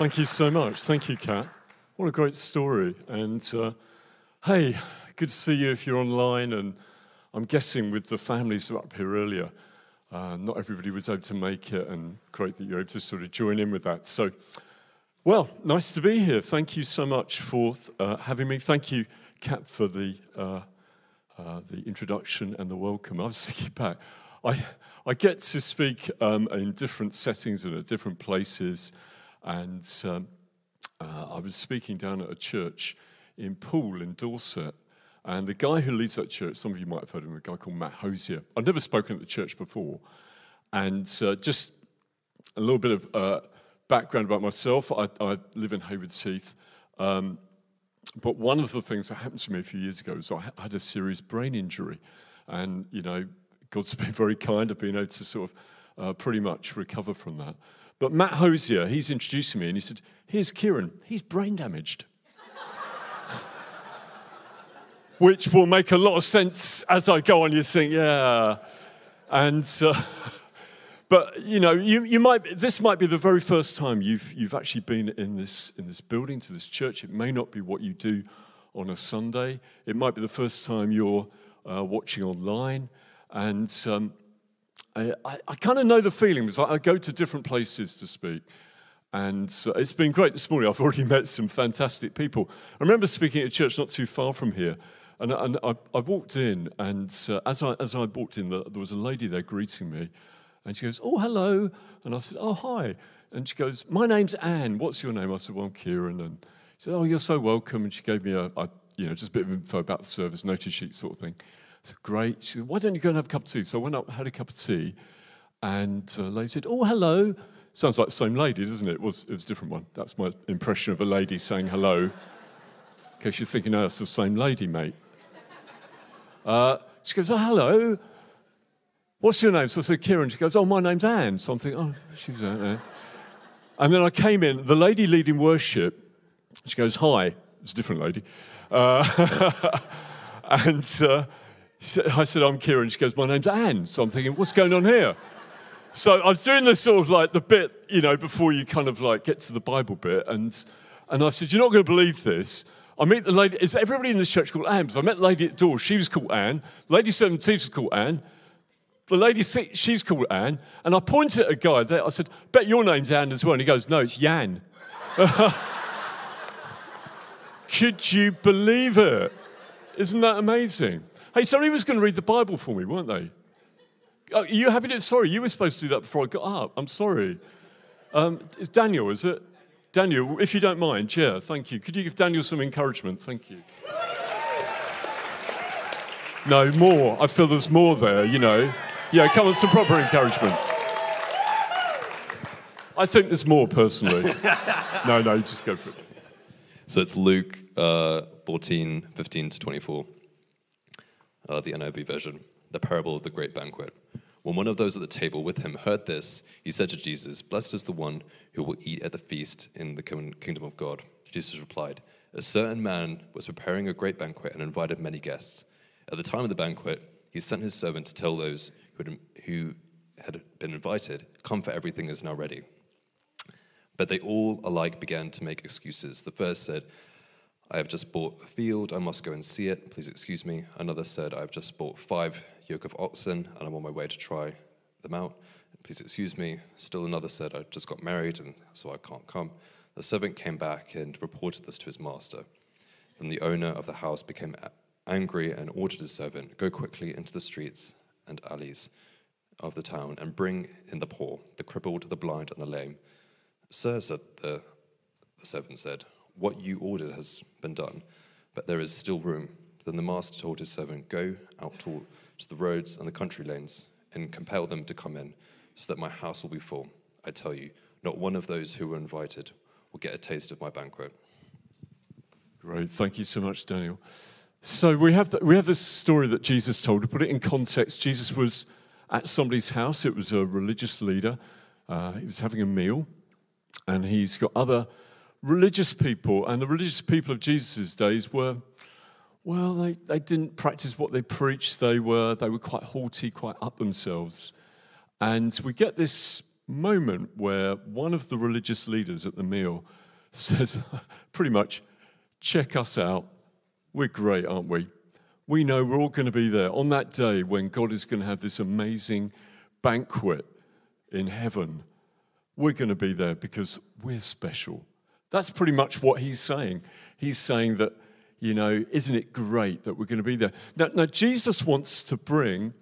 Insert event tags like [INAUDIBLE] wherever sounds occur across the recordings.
Thank you so much. Thank you, Kat. What a great story. And uh, hey, good to see you if you're online. And I'm guessing with the families who were up here earlier, uh, not everybody was able to make it, and great that you're able to sort of join in with that. So, well, nice to be here. Thank you so much for uh, having me. Thank you, Kat, for the, uh, uh, the introduction and the welcome. I was thinking back, I, I get to speak um, in different settings and at different places. And um, uh, I was speaking down at a church in Poole in Dorset. And the guy who leads that church, some of you might have heard of him, a guy called Matt Hosier. I've never spoken at the church before. And uh, just a little bit of uh, background about myself I, I live in Haywards Heath. Um, but one of the things that happened to me a few years ago was I had a serious brain injury. And, you know, God's [LAUGHS] been very kind. of being able to sort of uh, pretty much recover from that. But Matt Hosier, he's introducing me and he said, Here's Keiron, he's brain damaged. [LAUGHS] Which will make a lot of sense as I go on. You think, yeah. And, uh, [LAUGHS] but you know, you, you might, this might be the very first time you've, you've actually been in this, in this building, to this church. It may not be what you do on a Sunday, it might be the first time you're uh, watching online. And um, I, I, kind of know the feeling because I, I, go to different places to speak. And uh, it's been great this morning. I've already [LAUGHS] met some fantastic people. I remember speaking at a church not too far from here. And, and I, I, walked in, and uh, as, I, as I walked in, there was a lady there greeting me. And she goes, Oh, hello. And I said, Oh, hi. And she goes, My name's Anne. What's your name? I said, Well, I'm Keiron. And she said, Oh, you're so welcome. And she gave me a, a you know, just a bit of info about the service, notice sheet sort of thing. I said, Great. She said, Why don't you go and have a cup of tea? So I went up, had a cup of tea, and uh, lady said, Oh, hello. Sounds like the same lady, doesn't it? It was, it was a different one. That's my impression of a lady saying hello. In case you're thinking, oh, it's the same lady, mate. Uh, she goes, Oh, hello. What's your name? So I said, Keiron. She goes, Oh, my name's Anne. So I'm thinking, Oh, she's Anne. And then I came in, the lady leading worship, she goes, Hi. It's a different lady. Uh, [LAUGHS] and uh, I said, I'm Keiron. She goes, My name's Anne. So I'm thinking, what's going on here? So I was doing this sort of like the bit, you know, before you kind of like get to the Bible bit. And, and I said, You're not going to believe this. I meet the lady, is everybody in this church called Anne? Because I met the lady at the door, she was called Anne. Lady 17 was called Anne. The lady, she's called Anne. And I pointed at a guy there, I said, Bet your name's Anne as well. And he goes, No, it's Jan. [LAUGHS] Could you believe it? Isn't that amazing? Hey, somebody was going to read the Bible for me, weren't they? Oh, are you happy to? Sorry, you were supposed to do that before I got up. I'm sorry. Um, it's Daniel, is it? Daniel, if you don't mind, yeah, thank you. Could you give Daniel some encouragement? Thank you. No, more. I feel there's more there, you know. Yeah, come on, some proper encouragement. I think there's more personally. [LAUGHS] no, no, just go for it. So it's Luke uh, 14, 15 to 24 uh, the NIV version, the parable of the great banquet. When one of those at the table with him heard this, he said to Jesus, Blessed is the one who will eat at the feast in the kingdom of God. Jesus replied, A certain man was preparing a great banquet and invited many guests. At the time of the banquet, he sent his servant to tell those who had, who had been invited, Come, for everything is now ready. But they all alike began to make excuses. The first said, I have just bought a field, I must go and see it, please excuse me. Another said, I've just bought five yoke of oxen, and I'm on my way to try them out, please excuse me. Still another said, I just got married, and so I can't come. The servant came back and reported this to his master. Then the owner of the house became angry and ordered his servant, Go quickly into the streets and alleys of the town and bring in the poor, the crippled, the blind, and the lame. Sir, said the, the servant said, what you ordered has been done, but there is still room. Then the master told his servant, Go out to, the roads and the country lanes and compel them to come in, so that my house will be full. I tell you, not one of those who were invited will get a taste of my banquet. Great. Thank you so much, Daniel. So we have, the, we have this story that Jesus told. To put it in context, Jesus was at somebody's house. It was a religious leader. Uh, he was having a meal, and he's got other religious people, and the religious people of Jesus' days were, well, they, they didn't practice what they preached. They were, they were quite haughty, quite up themselves. And we get this moment where one of the religious leaders at the meal [LAUGHS] says, pretty much, check us out. We're great, aren't we? We know we're all going to be there on that day when God is going to have this amazing banquet in heaven. We're going to be there because we're special. That's pretty much what he's saying. He's saying that, you know, isn't it great that we're going to be there? Now, now Jesus wants to bring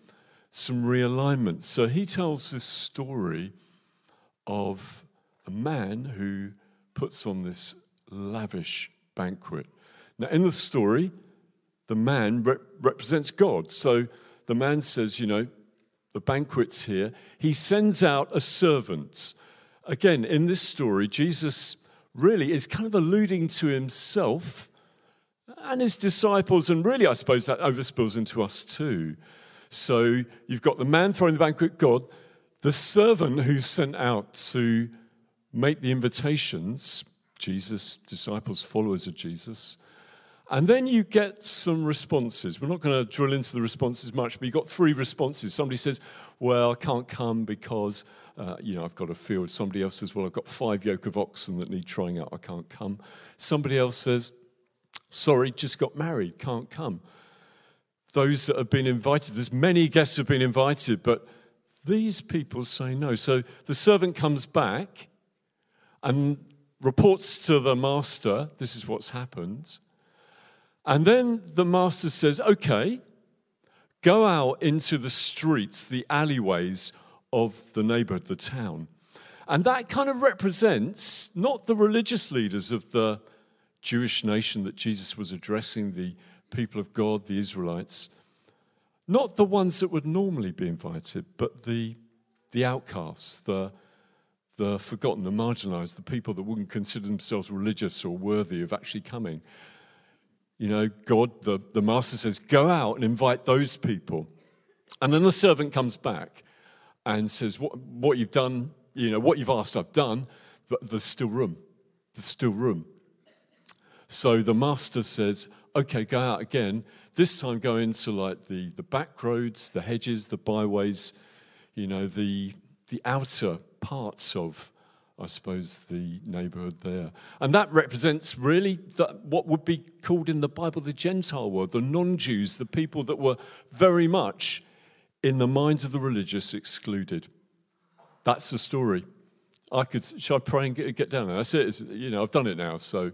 some realignment. So he tells this story of a man who puts on this lavish banquet. Now, in the story, the man rep- represents God. So the man says, you know, the banquet's here. He sends out a servant. Again, in this story, Jesus really is kind of alluding to himself and his disciples, and really, I suppose that overspills into us too. So you've got the man throwing the banquet, God, the servant who's sent out to make the invitations, Jesus, disciples, followers of Jesus. And then you get some responses. We're not going to drill into the responses much, but you've got three responses. Somebody says, Well, I can't come because, uh, you know, I've got a field. Somebody else says, Well, I've got five yoke of oxen that need trying out. I can't come. Somebody else says, Sorry, just got married, can't come. Those that have been invited, there's many guests have been invited, but these people say no. So the servant comes back and reports to the master, This is what's happened. And then the master says, okay, go out into the streets, the alleyways of the neighborhood, the town. And that kind of represents not the religious leaders of the Jewish nation that Jesus was addressing, the people of God, the Israelites, not the ones that would normally be invited, but the, the outcasts, the, the forgotten, the marginalized, the people that wouldn't consider themselves religious or worthy of actually coming. You know, God, the, the master says, go out and invite those people. And then the servant comes back and says, what, what you've done, you know, what you've asked, I've done, but there's still room. There's still room. So the master says, okay, go out again. This time go into like the, the back roads, the hedges, the byways, you know, the, the outer parts of I suppose, the neighborhood there. And that represents really the, what would be called in the Bible the Gentile world, the non Jews, the people that were very much in the minds of the religious excluded. That's the story. I could, should I pray and get, get down there? That's it. You know, I've done it now. So,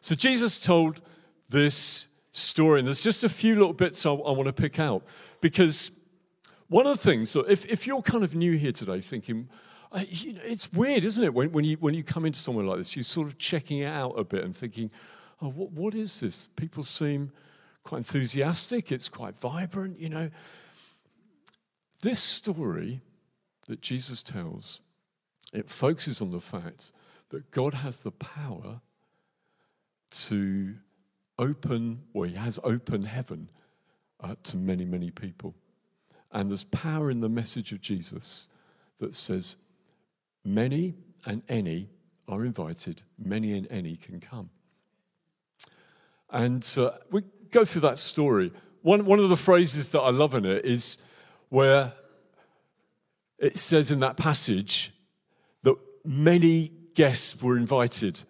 so Jesus told this story, and there's just a few little bits I, I want to pick out because one of the things, so if, if you're kind of new here today thinking, you know, it's weird, isn't it? When, when, you, when you come into somewhere like this, you're sort of checking it out a bit and thinking, oh, what, what is this? People seem quite enthusiastic, it's quite vibrant, you know. This story that Jesus tells, it focuses on the fact that God has the power to open, or He has opened heaven uh, to many, many people. And there's power in the message of Jesus that says, Many and any are invited, many and any can come. And uh, we go through that story. One, one of the phrases that I love in it is where it says in that passage that many guests were invited.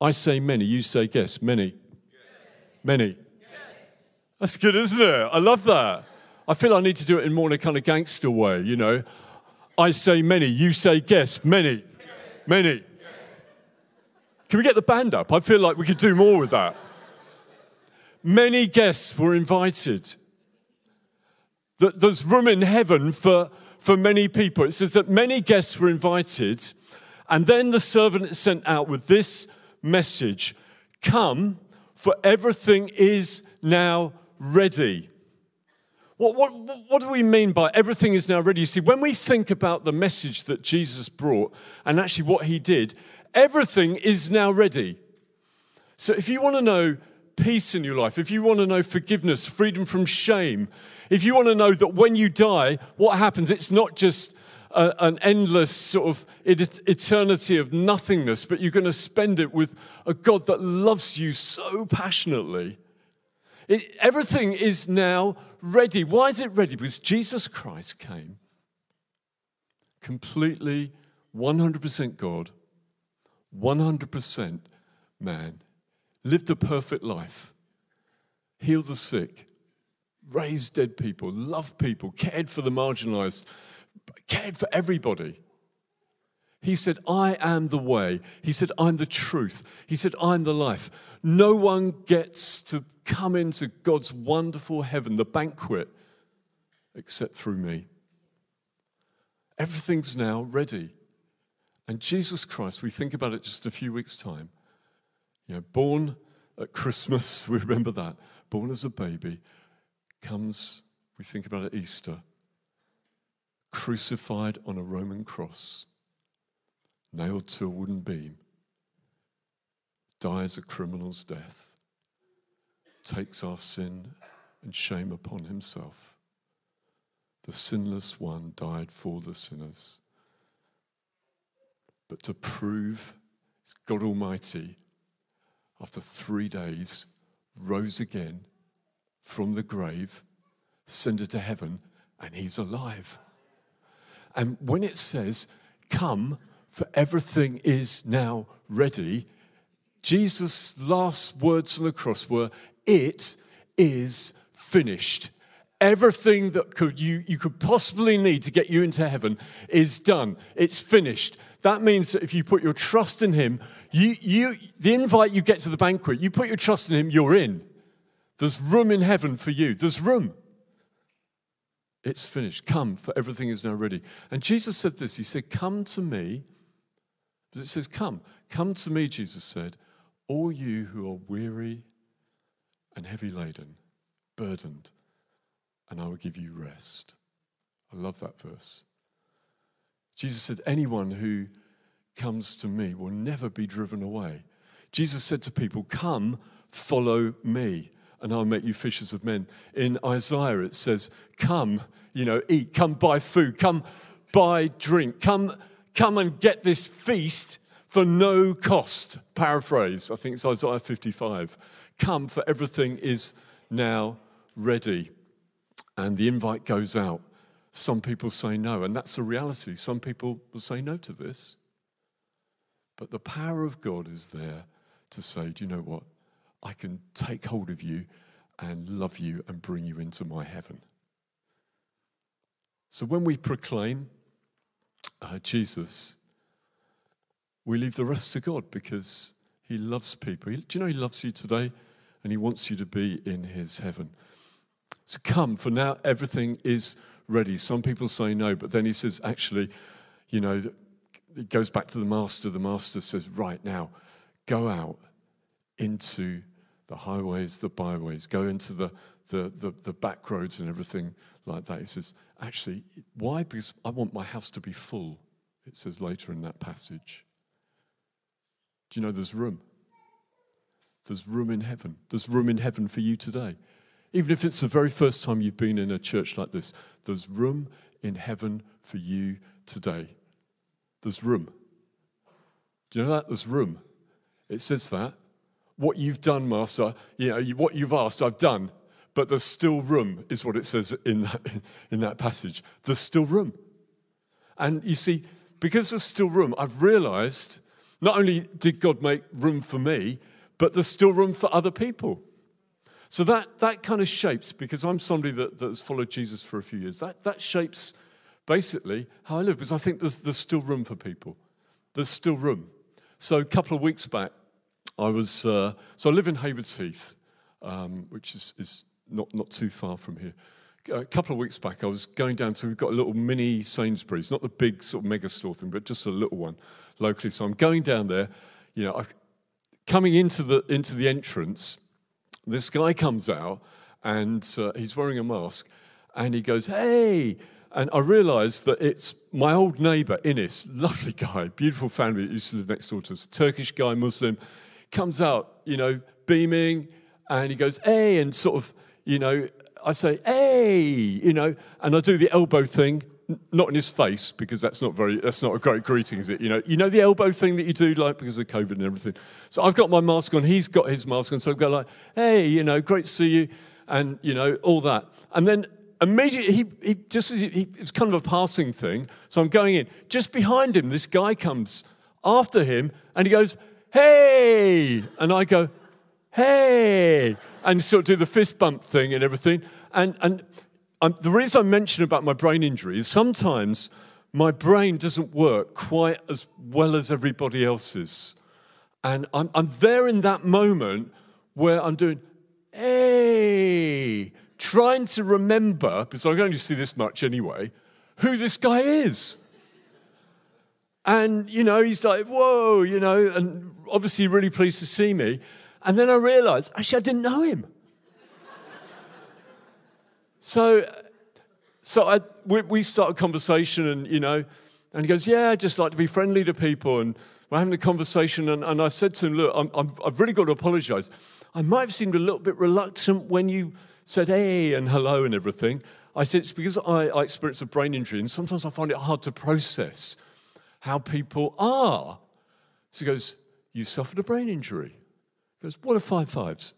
I say many, you say guests, many. Yes. Many. Yes. That's good, isn't it? I love that. I feel I need to do it in more in a kind of gangster way, you know. I say many, you say guests, many. Many. Can we get the band up? I feel like we could do more with that. Many guests were invited. There's room in heaven for, for many people. It says that many guests were invited, and then the servant sent out with this message Come, for everything is now ready. What, what, what do we mean by everything is now ready? You see, when we think about the message that Jesus brought and actually what he did, everything is now ready. So if you want to know peace in your life, if you want to know forgiveness, freedom from shame, if you want to know that when you die, what happens, it's not just a, an endless sort of eternity of nothingness, but you're going to spend it with a God that loves you so passionately it, everything is now ready. Why is it ready? Because Jesus Christ came completely 100% God, 100% man, lived a perfect life, healed the sick, raised dead people, loved people, cared for the marginalized, cared for everybody. He said, I am the way. He said, I'm the truth. He said, I'm the life. No one gets to come into God's wonderful heaven, the banquet, except through me. Everything's now ready. And Jesus Christ, we think about it just a few weeks' time, you know, born at Christmas, [LAUGHS] we remember that, born as a baby, comes, we think about it Easter, crucified on a Roman cross, nailed to a wooden beam, dies a criminal's death, takes our sin and shame upon himself. The sinless one died for the sinners. But to prove it's God Almighty, after three days, rose again from the grave, ascended to heaven, and he's alive. And when it says, Come, for everything is now ready, Jesus' last words on the cross were, It is finished. Everything that could you, you could possibly need to get you into heaven is done. It's finished. That means that if you put your trust in Him, you, you, the invite you get to the banquet, you put your trust in Him, you're in. There's room in heaven for you. There's room. It's finished. Come, for everything is now ready. And Jesus said this He said, Come to me. It says, Come. Come to me, Jesus said, all you who are weary and heavy laden, burdened, and I will give you rest. I love that verse. Jesus said, Anyone who comes to me will never be driven away. Jesus said to people, Come, follow me and I'll make you fishers of men. In Isaiah, it says, Come, you know, eat, come buy food, come buy drink, come, come and get this feast for no cost. Paraphrase, I think it's Isaiah 55. Come, for everything is now ready. And the invite goes out. Some people say no, and that's the reality. Some people will say no to this. But the power of God is there to say, do you know what? I can take hold of you and love you and bring you into my heaven. So when we proclaim uh, Jesus, we leave the rest to God because He loves people. Do you know He loves you today and He wants you to be in His heaven? So come, for now everything is ready. Some people say no, but then He says, actually, you know, it goes back to the Master. The Master says, right now, go out into the highways, the byways, go into the, the, the, the back roads and everything like that. He says, actually, why? Because I want my house to be full, it says later in that passage. Do you know there's room? There's room in heaven. There's room in heaven for you today. Even if it's the very first time you've been in a church like this, there's room in heaven for you today. There's room. Do you know that? There's room. It says that what you've done, Master, you know, what you've asked, I've done. But there's still room, is what it says in that, [LAUGHS] in that passage. There's still room. And you see, because there's still room, I've realized not only did God make room for me, but there's still room for other people. So that, that kind of shapes, because I'm somebody that, that has followed Jesus for a few years, that, that shapes basically how I live, because I think there's, there's still room for people. There's still room. So a couple of weeks back, I was, uh, so I live in Haywards Heath, um, which is, is not, not too far from here. A couple of weeks back, I was going down to, we've got a little mini Sainsbury's, not the big sort of mega store thing, but just a little one locally. So I'm going down there, you know, I've, coming into the, into the entrance, this guy comes out and uh, he's wearing a mask and he goes, Hey, and I realised that it's my old neighbour, Innes, lovely guy, beautiful family that used to live next door to us, Turkish guy, Muslim comes out, you know, beaming, and he goes, hey, and sort of, you know, I say, hey, you know, and I do the elbow thing, not in his face because that's not very, that's not a great greeting, is it? You know, you know the elbow thing that you do, like because of COVID and everything. So I've got my mask on, he's got his mask on, so I go like, hey, you know, great to see you, and you know, all that. And then immediately, he, he just he, it's kind of a passing thing. So I'm going in. Just behind him, this guy comes after him and he goes, Hey! And I go, Hey! And sort of do the fist bump thing and everything. And, and um, the reason I mention about my brain injury is sometimes my brain doesn't work quite as well as everybody else's. And I'm, I'm there in that moment where I'm doing, hey, trying to remember, because I'm going to see this much anyway, who this guy is. And, you know, he's like, whoa, you know, and obviously really pleased to see me. And then I realized, actually, I didn't know him. [LAUGHS] so, so I, we, we start a conversation, and, you know, and he goes, yeah, I just like to be friendly to people. And we're having a conversation, and, and I said to him, look, I'm, I've really got to apologize. I might have seemed a little bit reluctant when you said hey and hello and everything. I said, it's because I, I experienced a brain injury, and sometimes I find it hard to process how people are. So he goes, You suffered a brain injury. He goes, What are five fives?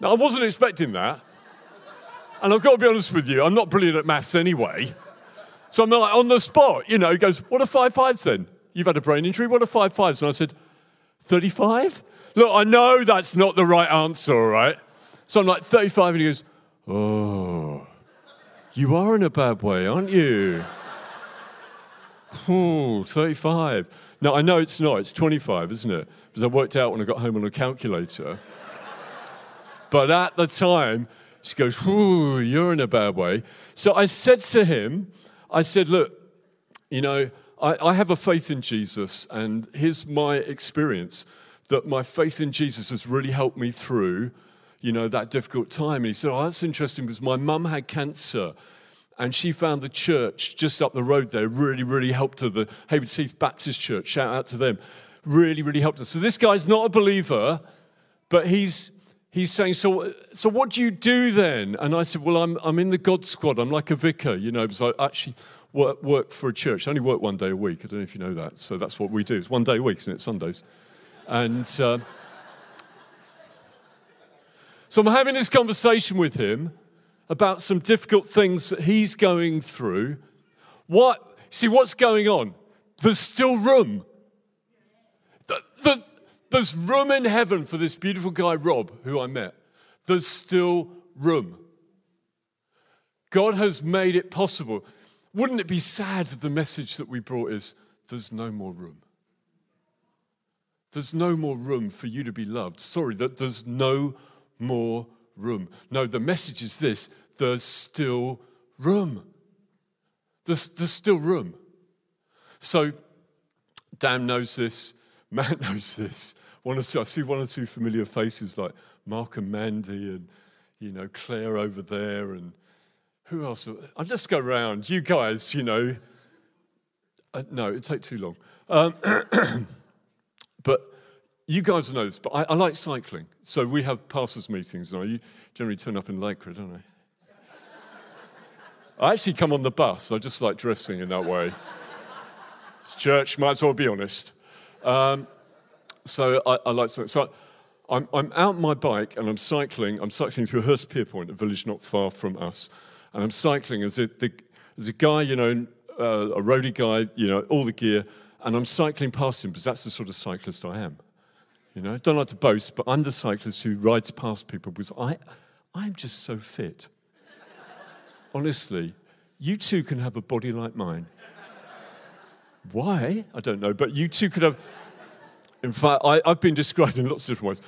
Now, I wasn't expecting that. And I've got to be honest with you, I'm not brilliant at maths anyway. So I'm like on the spot, you know, he goes, What are five fives then? You've had a brain injury, what are five fives? And I said, 35? Look, I know that's not the right answer, all right? So I'm like, 35, and he goes, Oh, you are in a bad way, aren't you? Oh, [LAUGHS] 35. No, I know it's not. It's 25, isn't it? Because I worked out when I got home on a calculator. [LAUGHS] but at the time, she goes, Ooh, you're in a bad way. So I said to him, I said, Look, you know, I, I have a faith in Jesus, and here's my experience that my faith in Jesus has really helped me through, you know, that difficult time. And he said, Oh, that's interesting because my mum had cancer and she found the church just up the road there really, really helped her. The Haywards Heath Baptist Church, shout out to them, really, really helped her. So this guy's not a believer, but he's he's saying, so, so what do you do then? And I said, well, I'm, I'm in the God squad. I'm like a vicar, you know, because I actually work, work for a church. I only work one day a week. I don't know if you know that. So that's what we do. It's one day a week, isn't it? Sundays. And uh, so I'm having this conversation with him about some difficult things that he's going through. What, see, what's going on? There's still room. The, the, there's room in heaven for this beautiful guy, Rob, who I met. There's still room. God has made it possible. Wouldn't it be sad if the message that we brought is there's no more room? There's no more room for you to be loved. Sorry, that there's no more room. No, the message is this there's still room. There's, there's still room. So, Dan knows this, [LAUGHS] Matt knows this. One or two, I see one or two familiar faces like Mark and Mandy and, you know, Claire over there and who else? I'll just go around. You guys, you know. Uh, no, it'd take too long. Um, [CLEARS THROAT] you guys know this, but I, I, like cycling. So we have pastors' meetings, and I generally turn up in Lycra, don't I? I actually come on the bus. I just like dressing in that way. It's church, might as well be honest. Um, so I, I like cycling. So I'm, I'm out my bike and I'm cycling. I'm cycling through Hurstpierpoint, a village not far from us. And I'm cycling as a, the, as a guy, you know, uh, a roadie guy, you know, all the gear. And I'm cycling past him because that's the sort of cyclist I am. You know, don't like to boast, but I'm the cyclist who rides past people because I, I'm just so fit honestly, you two can have a body like mine. Why? I don't know, but you two could have. In fact, I, have been described in lots of different ways.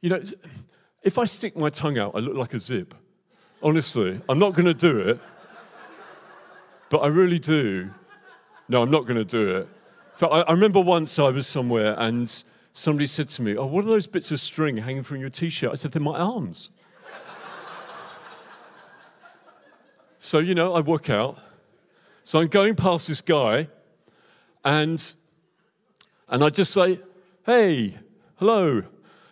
You know, if I stick my tongue out, I look like a zip. Honestly, I'm not going to do it, but I really do. No, I'm not going to do it. In fact, I, I remember once I was somewhere and somebody said to me, Oh, what are those bits of string hanging from your t shirt? I said, They're my arms. So, you know, I work out. So I'm going past this guy, and, and I just say, hey, hello.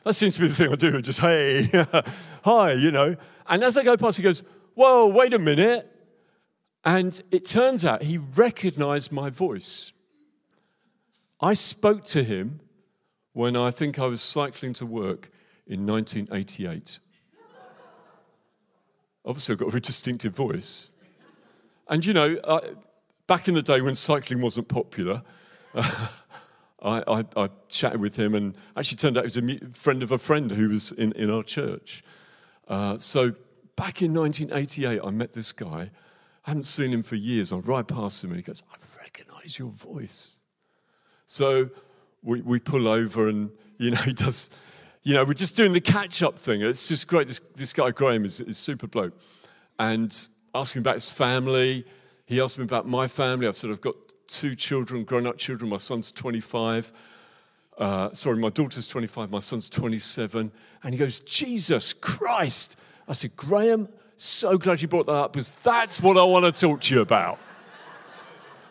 That seems to be the thing I do, just hey, [LAUGHS] hi, you know. And as I go past, he goes, whoa, wait a minute. And it turns out he recognized my voice. I spoke to him when I think I was cycling to work in 1988. Obviously, I've got a very distinctive voice. And you know, I, back in the day when cycling wasn't popular, [LAUGHS] I, I, I, chatted with him, and actually turned out he was a friend of a friend who was in, in our church. Uh, so back in 1988, I met this guy. I hadn't seen him for years. I ride past him, and he goes, "I recognise your voice." So we, we pull over, and you know, he [LAUGHS] does. You know, we're just doing the catch-up thing. It's just great. This, this guy Graham is, is super bloke, and asking about his family. He asked me about my family. I've sort of got two children, grown-up children. My son's 25. Uh, sorry, my daughter's 25. My son's 27. And he goes, Jesus Christ! I said, Graham, so glad you brought that up because that's what I want to talk to you about.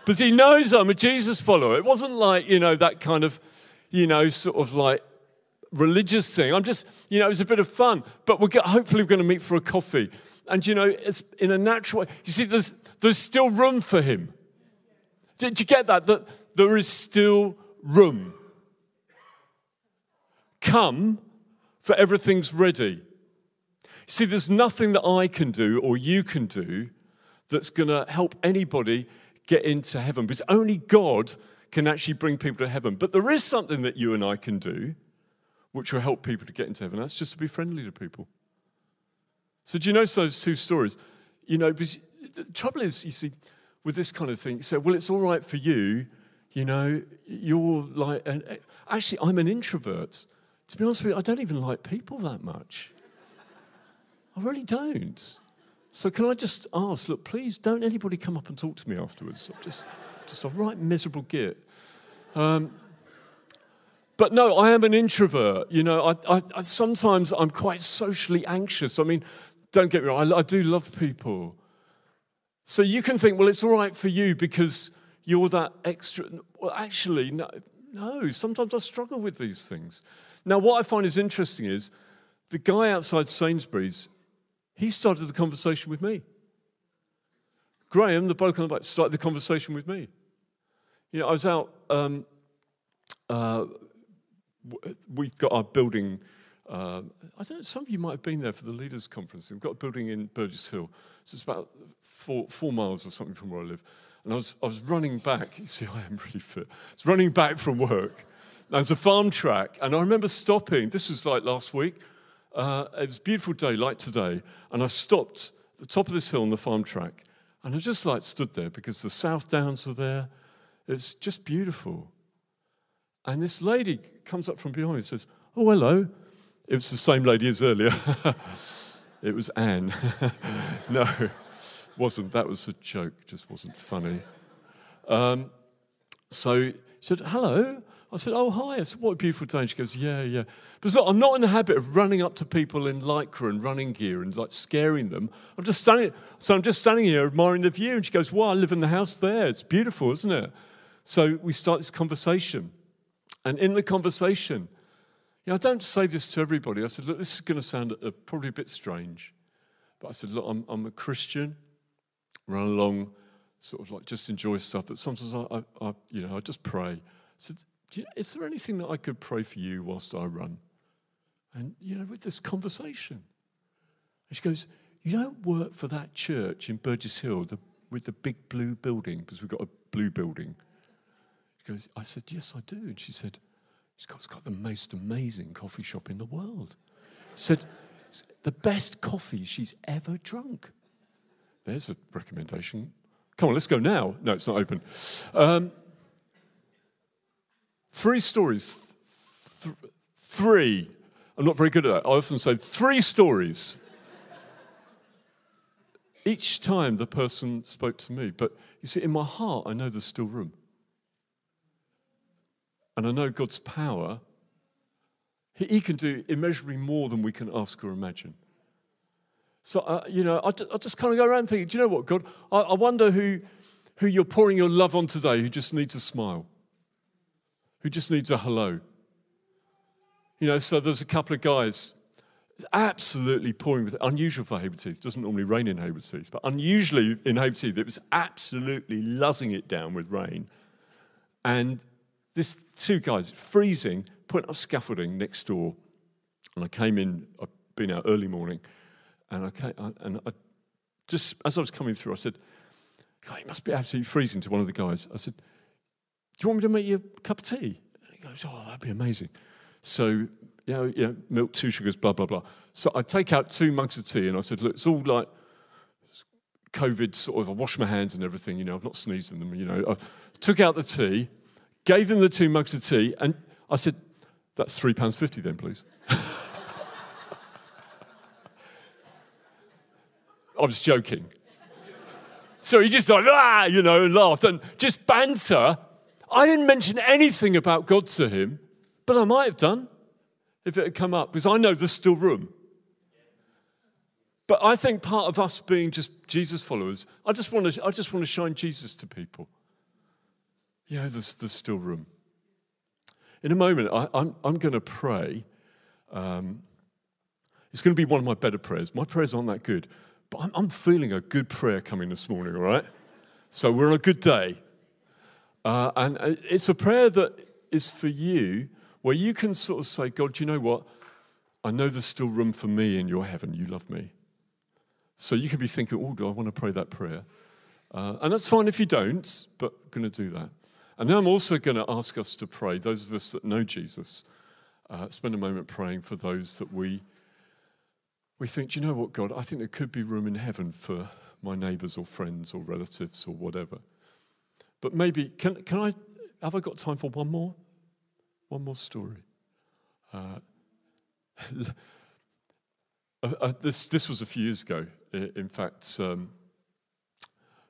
Because he knows I'm a Jesus follower. It wasn't like, you know, that kind of, you know, sort of like religious thing. I'm just, you know, it was a bit of fun. But we're hopefully we're going to meet for a coffee. And, you know, it's in a natural way. You see, there's, there's still room for him. Did you get that? That there is still room. Come, for everything's ready. See, there's nothing that I can do or you can do that's going to help anybody get into heaven because only God can actually bring people to heaven. But there is something that you and I can do which will help people to get into heaven. That's just to be friendly to people. So, do you know those two stories? You know, because the trouble is, you see, with this kind of thing, so, well, it's all right for you. You know, you're like, an, actually, I'm an introvert. To be honest with you, I don't even like people that much. I really don't. So can I just ask, look, please don't anybody come up and talk to me afterwards. I'm just, just a right miserable git. Um, but no, I am an introvert. You know, I, I, I, sometimes I'm quite socially anxious. I mean, don't get me wrong, I, I do love people. So you can think, well, it's all right for you because you're that extra. Well, actually, no, no. Sometimes I struggle with these things. Now, what I find is interesting is the guy outside Sainsbury's he started the conversation with me. Graham, the bloke on the back, started the conversation with me. You know, I was out, um, uh, we've got our building. Uh, I don't know, some of you might have been there for the leaders' conference. We've got a building in Burgess Hill. So it's about four, four miles or something from where I live. And I was, I was running back. You see, [LAUGHS] I am really fit. I was running back from work. There's a farm track. And I remember stopping. This was like last week. Uh, it was a beautiful day, like today, and I stopped at the top of this hill on the farm track, and I just like stood there because the South Downs were there. It's just beautiful. And this lady comes up from behind me and says, Oh, hello. It was the same lady as earlier. [LAUGHS] it was Anne. [LAUGHS] no, wasn't. That was a joke, just wasn't funny. Um, so she said, Hello. I said, Oh, hi. I said, What a beautiful day. And she goes, Yeah, yeah. But look, I'm not in the habit of running up to people in lycra and running gear and like scaring them. I'm just standing, so I'm just standing here admiring the view. And she goes, Well, I live in the house there. It's beautiful, isn't it? So we start this conversation. And in the conversation, you know, I don't say this to everybody. I said, Look, this is going to sound uh, probably a bit strange. But I said, Look, I'm, I'm a Christian, run along, sort of like just enjoy stuff. But sometimes I, I, I you know, I just pray. I said, you is there anything that I could pray for you whilst I run? And, you know, with this conversation. And she goes, You don't work for that church in Burgess Hill the, with the big blue building, because we've got a blue building. She goes, I said, Yes, I do. And she said, It's got, it's got the most amazing coffee shop in the world. She said, The best coffee she's ever drunk. There's a recommendation. Come on, let's go now. No, it's not open. Um, Three stories. Th- three. I'm not very good at that. I often say three stories. Each time the person spoke to me. But you see, in my heart, I know there's still room. And I know God's power. He, he can do immeasurably more than we can ask or imagine. So, uh, you know, I, just kind of go around thinking, do you know what, God? I, I wonder who, who you're pouring your love on today who just needs a smile who just needs a hello. You know, so there's a couple of guys absolutely pouring with unusual for Haywards Heath. It doesn't normally rain in Haywards Heath, but unusually in Haywards Heath, it was absolutely luzzing it down with rain. And this two guys, freezing, putting up scaffolding next door. And I came in, I'd been out early morning, and I, came, and I just as I was coming through, I said, God, it must be absolutely freezing to one of the guys. I said, you want me to make you a cup of tea? And he goes, Oh, that'd be amazing. So, you know, you know, milk, two sugars, blah, blah, blah. So I take out two mugs of tea and I said, Look, it's all like COVID sort of, I wash my hands and everything, you know, I've not sneezed in them, you know. I took out the tea, gave him the two mugs of tea, and I said, That's £3.50 then, please. [LAUGHS] I was joking. So he just like, ah, you know, laughed and just banter. I didn't mention anything about God to him, but I might have done if it had come up because I know there's still room. But I think part of us being just Jesus followers, I just want to, I just want to shine Jesus to people. You know, there's, there's still room. In a moment, I, am I'm, I'm going to pray. Um, it's going to be one of my better prayers. My prayers aren't that good, but I'm, I'm feeling a good prayer coming this morning, all right? So we're on a good day. Uh, and uh, it's a prayer that is for you where you can sort of say, God, you know what? I know there's still room for me in your heaven. You love me. So you could be thinking, oh, do I want to pray that prayer? Uh, and that's fine if you don't, but I'm going to do that. And then I'm also going to ask us to pray, those of us that know Jesus, uh, spend a moment praying for those that we we think, you know what, God, I think there could be room in heaven for my neighbors or friends or relatives or whatever. But maybe, can, can I, have I got time for one more? One more story. Uh, [LAUGHS] uh, this, this was a few years ago. In fact, um,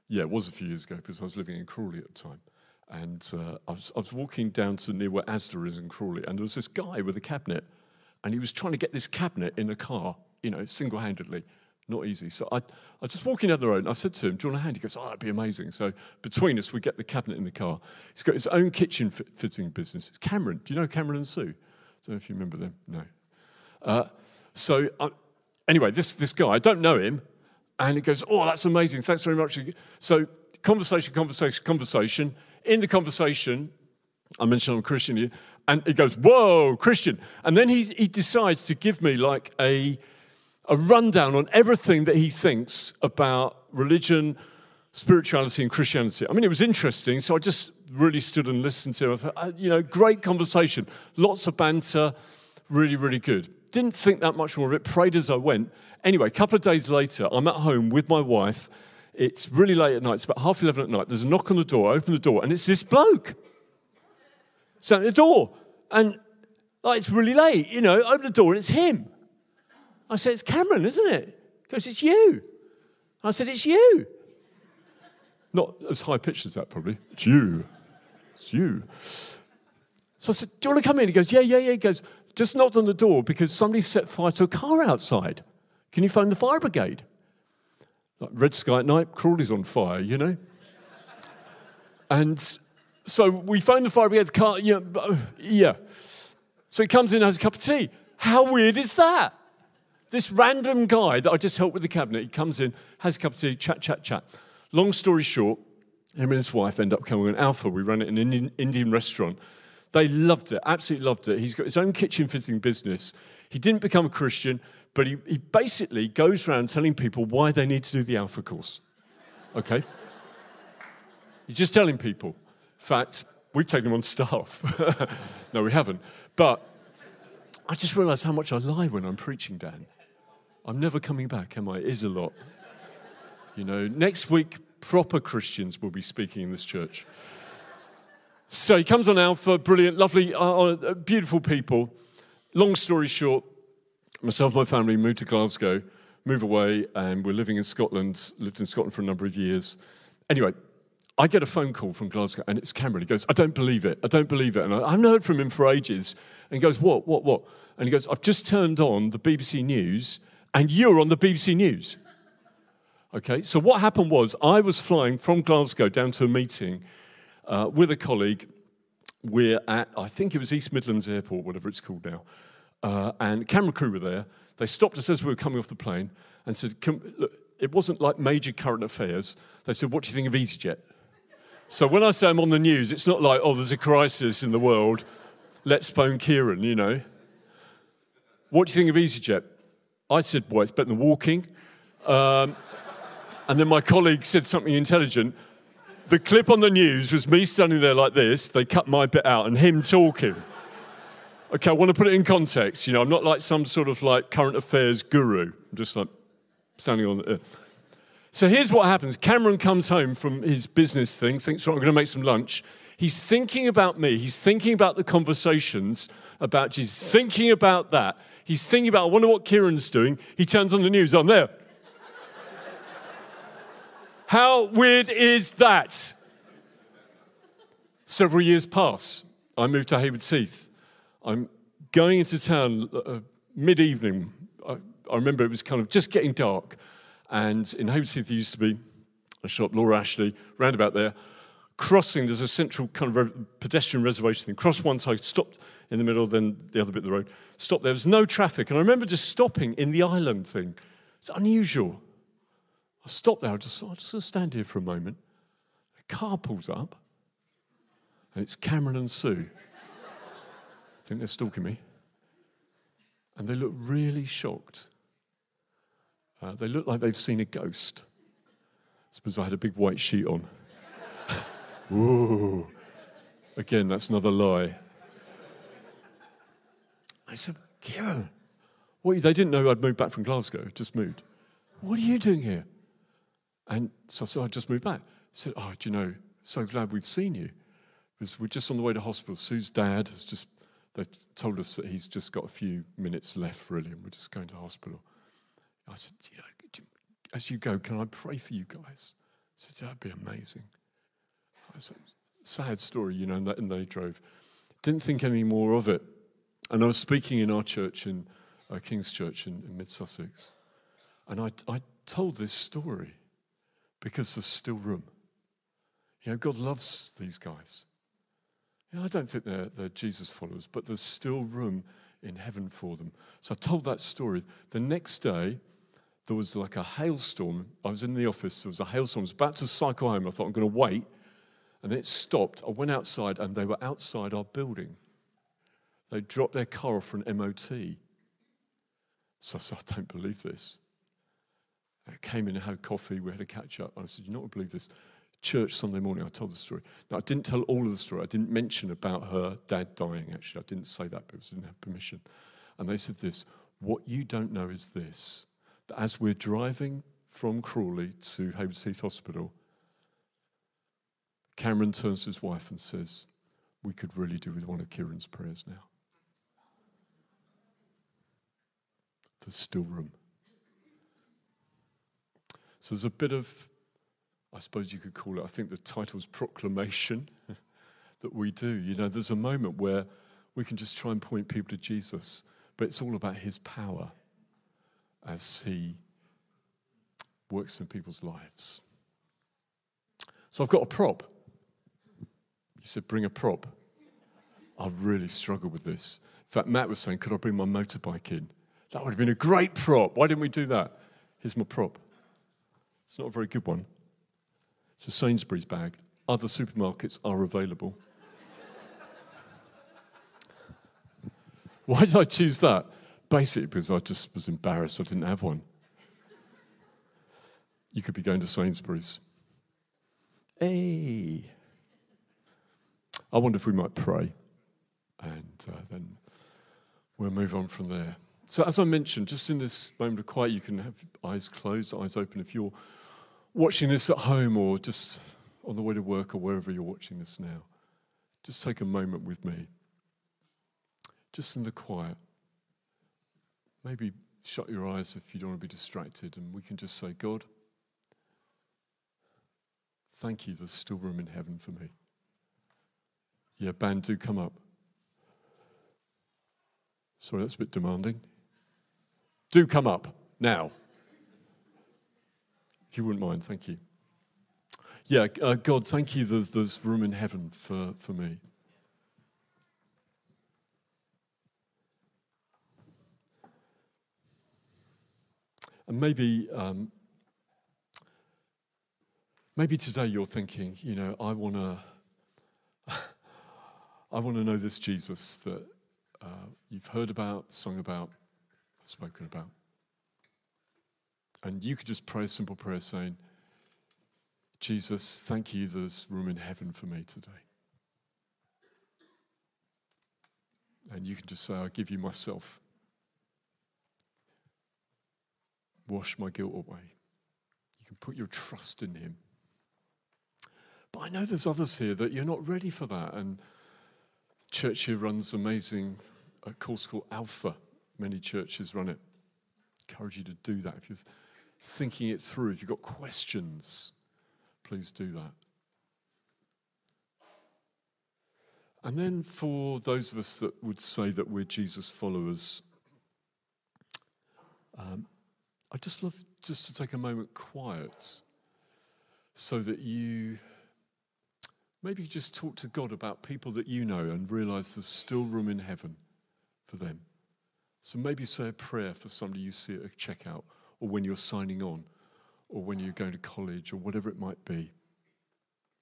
yeah, it was a few years ago because I was living in Crawley at the time. And uh, I, was, I was walking down to near where Asda is in Crawley, and there was this guy with a cabinet, and he was trying to get this cabinet in a car you know, single handedly. Not easy. So I, I just walking down the road and I said to him, Do you want a hand? He goes, Oh, that'd be amazing. So between us, we get the cabinet in the car. He's got his own kitchen fitting business. It's Cameron. Do you know Cameron and Sue? I don't know if you remember them. No. Uh, so uh, anyway, this, this guy, I don't know him. And he goes, Oh, that's amazing. Thanks very much. So conversation, conversation, conversation. In the conversation, I mentioned I'm Christian, here. and he goes, Whoa, Christian. And then he, he decides to give me like a a rundown on everything that he thinks about religion, spirituality, and Christianity. I mean, it was interesting, so I just really stood and listened to. I thought, uh, you know, great conversation, lots of banter, really, really good. Didn't think that much more of it, prayed as I went. Anyway, a couple of days later, I'm at home with my wife. It's really late at night, it's about half 11 at night. There's a knock on the door, I open the door, and it's this bloke. It's at the door, and like, it's really late, you know, open the door, and it's him. I said, It's Cameron, isn't it? He goes, It's you. I said, It's you. Not as high pitched as that, probably. It's you. It's you. So I said, Do you want to come in? He goes, Yeah, yeah, yeah. He goes, Just knocked on the door because somebody set fire to a car outside. Can you phone the fire brigade? Like red sky at night, Crawley's on fire, you know? and so we phoned the fire brigade, the car, yeah, yeah. So he comes in and has a cup of tea. How weird is that? This random guy that I just helped with the cabinet, he comes in, has a cup of tea, chat, chat, chat. Long story short, him and his wife end up coming on Alpha. We run it in an Indian, restaurant. They loved it, absolutely loved it. He's got his own kitchen fitting business. He didn't become a Christian, but he, he basically goes around telling people why they need to do the Alpha course. Okay? He's just telling people. In fact, we've taken him on staff. [LAUGHS] no, we haven't. But I just realised how much I lie when I'm preaching, Dan. I'm never coming back, am I? It is a lot. You know, next week, proper Christians will be speaking in this church. So he comes on Alpha, brilliant, lovely, uh, uh, beautiful people. Long story short, myself and my family moved to Glasgow, move away, and we're living in Scotland, lived in Scotland for a number of years. Anyway, I get a phone call from Glasgow, and it's Cameron. He goes, I don't believe it. I don't believe it. And I haven't heard from him for ages. And he goes, What, what, what? And he goes, I've just turned on the BBC News, and you're on the BBC News. Okay, so what happened was I was flying from Glasgow down to a meeting uh, with a colleague. We're at, I think it was East Midlands Airport, whatever it's called now. Uh, and camera crew were there. They stopped us as we were coming off the plane and said, look, it wasn't like major current affairs. They said, What do you think of EasyJet? So when I say I'm on the news, it's not like, oh, there's a crisis in the world. Let's phone Keiron, you know. What do you think of EasyJet? I said, well, it's better than walking. Um, And then my colleague said something intelligent. The clip on the news was me standing there like this. They cut my bit out and him talking. Okay, I want to put it in context. You know, I'm not like some sort of like current affairs guru. I'm just like standing on the. Uh. So here's what happens Cameron comes home from his business thing, thinks, right, I'm going to make some lunch. He's thinking about me. He's thinking about the conversations about Jesus, thinking about that. He's thinking about, I wonder what Keiron's doing. He turns on the news, I'm there. How weird is that? Several years pass. I move to Haywards Heath. I'm going into town uh, mid evening. I, I, remember it was kind of just getting dark. And in Haywards Heath, there used to be a shop, Laura Ashley, roundabout there. Crossing, there's a central kind of pedestrian reservation thing. Cross one side, stopped in the middle, then the other bit of the road. Stopped there. There was no traffic. And I remember just stopping in the island thing. It's unusual. I stopped there, I just thought, I'm just going to stand here for a moment. A car pulls up, and it's Cameron and Sue. I think they're stalking me. And they look really shocked. Uh, they look like they've seen a ghost. I suppose I had a big white sheet on. [LAUGHS] Ooh. Again, that's another lie. I said, Keiron, what? They didn't know I'd moved back from Glasgow, just moved. What are you doing here? And so I said, I just moved back. I said, Oh, do you know, so glad we've seen you. Because we're just on the way to hospital. Sue's dad has just, they've told us that he's just got a few minutes left, really, and we're just going to hospital. I said, you know, as you go, can I pray for you guys? I said, that'd be amazing. I said, sad story, you know, and, that, and they drove. Didn't think any more of it. And I was speaking in our church, in uh, King's Church in, in Mid Sussex, and I, I told this story because there's still room. You know, God loves these guys. You know, I don't think they're, they're Jesus followers, but there's still room in heaven for them. So I told that story. The next day, there was like a hailstorm. I was in the office, there was a hailstorm. I was about to cycle home. I thought, I'm going to wait. And then it stopped. I went outside, and they were outside our building. They dropped their car off for an MOT. So I said, I don't believe this. I came in and had coffee. We had a catch up. And I said, You're not going to believe this. Church Sunday morning, I told the story. Now, I didn't tell all of the story. I didn't mention about her dad dying, actually. I didn't say that because I didn't have permission. And they said this What you don't know is this that as we're driving from Crawley to Haywards Heath Hospital, Cameron turns to his wife and says, We could really do with one of Keiron's prayers now. There's still room. So there's a bit of, I suppose you could call it, I think the title's proclamation [LAUGHS] that we do. You know, there's a moment where we can just try and point people to Jesus, but it's all about his power as he works in people's lives. So I've got a prop. You said, bring a prop. I've really struggled with this. In fact, Matt was saying, could I bring my motorbike in? That would have been a great prop. Why didn't we do that? Here's my prop. It's not a very good one. It's a Sainsbury's bag. Other supermarkets are available. Why did I choose that? Basically, because I just was embarrassed I didn't have one. You could be going to Sainsbury's. Hey. I wonder if we might pray and uh, then we'll move on from there. So, as I mentioned, just in this moment of quiet, you can have eyes closed, eyes open. If you're watching this at home or just on the way to work or wherever you're watching this now, just take a moment with me. Just in the quiet. Maybe shut your eyes if you don't want to be distracted, and we can just say, God, thank you, there's still room in heaven for me. Yeah, band, do come up. Sorry, that's a bit demanding. Do come up now If you wouldn't mind, thank you. Yeah, uh, God, thank you that there's room in heaven for, for me. And maybe, um, maybe today you're thinking, you know, I want to, [LAUGHS] I want to know this Jesus that uh, you've heard about, sung about, spoken about. And you could just pray a simple prayer saying, Jesus, thank you there's room in heaven for me today. And you can just say, I give you myself. Wash my guilt away. You can put your trust in Him. But I know there's others here that you're not ready for that. And church here runs amazing a course called Alpha. Many churches run it. I Encourage you to do that. If you're thinking it through, if you've got questions, please do that. And then for those of us that would say that we're Jesus followers, um, I'd just love just to take a moment quiet so that you maybe just talk to God about people that you know and realize there's still room in heaven for them. So maybe say a prayer for somebody you see at a checkout or when you're signing on or when you're going to college or whatever it might be.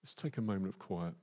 Let's take a moment of quiet.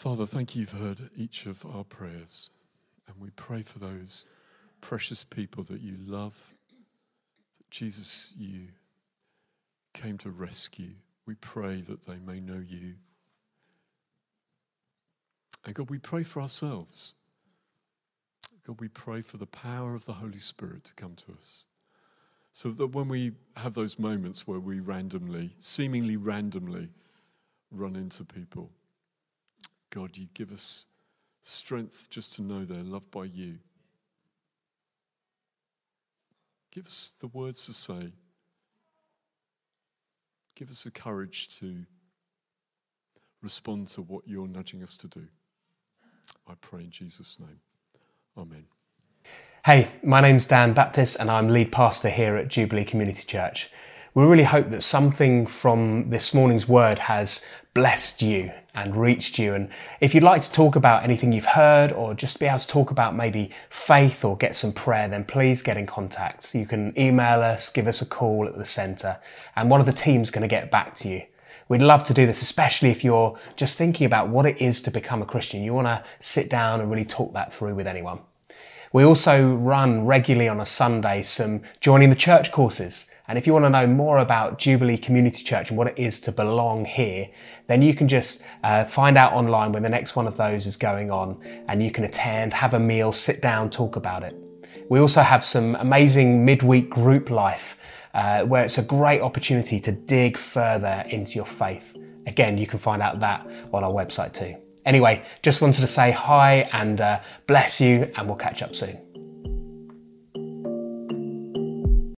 Father, thank you you've heard each of our prayers. And we pray for those precious people that you love, that Jesus, you came to rescue. We pray that they may know you. And God, we pray for ourselves. God, we pray for the power of the Holy Spirit to come to us. So that when we have those moments where we randomly, seemingly randomly, run into people, God, you give us strength just to know they're loved by you. Give us the words to say. Give us the courage to respond to what you're nudging us to do. I pray in Jesus' name. Amen. Hey, my name's Dan Baptist, and I'm lead pastor here at Jubilee Community Church. We really hope that something from this morning's word has blessed you and reached you. And if you'd like to talk about anything you've heard or just be able to talk about maybe faith or get some prayer, then please get in contact. You can email us, give us a call at the centre, and one of the team's going to get back to you. We'd love to do this, especially if you're just thinking about what it is to become a Christian. You want to sit down and really talk that through with anyone. We also run regularly on a Sunday some joining the church courses. And if you want to know more about Jubilee Community Church and what it is to belong here, then you can just uh, find out online when the next one of those is going on and you can attend, have a meal, sit down, talk about it. We also have some amazing midweek group life uh, where it's a great opportunity to dig further into your faith. Again, you can find out that on our website too. Anyway, just wanted to say hi and uh, bless you, and we'll catch up soon.